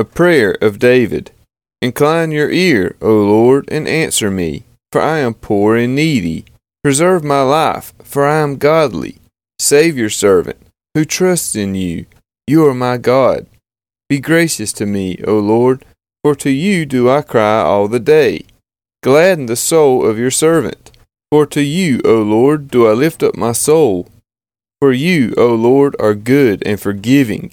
A prayer of David. Incline your ear, O Lord, and answer me, for I am poor and needy. Preserve my life, for I am godly. Save your servant, who trusts in you. You are my God. Be gracious to me, O Lord, for to you do I cry all the day. Gladden the soul of your servant, for to you, O Lord, do I lift up my soul. For you, O Lord, are good and forgiving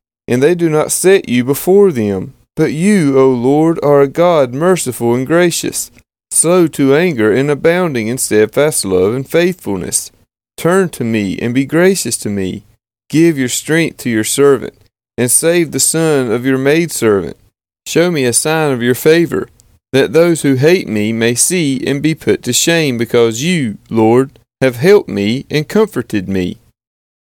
and they do not set you before them. But you, O Lord, are a God merciful and gracious, slow to anger and abounding in steadfast love and faithfulness. Turn to me and be gracious to me. Give your strength to your servant, and save the son of your maidservant. Show me a sign of your favor, that those who hate me may see and be put to shame, because you, Lord, have helped me and comforted me.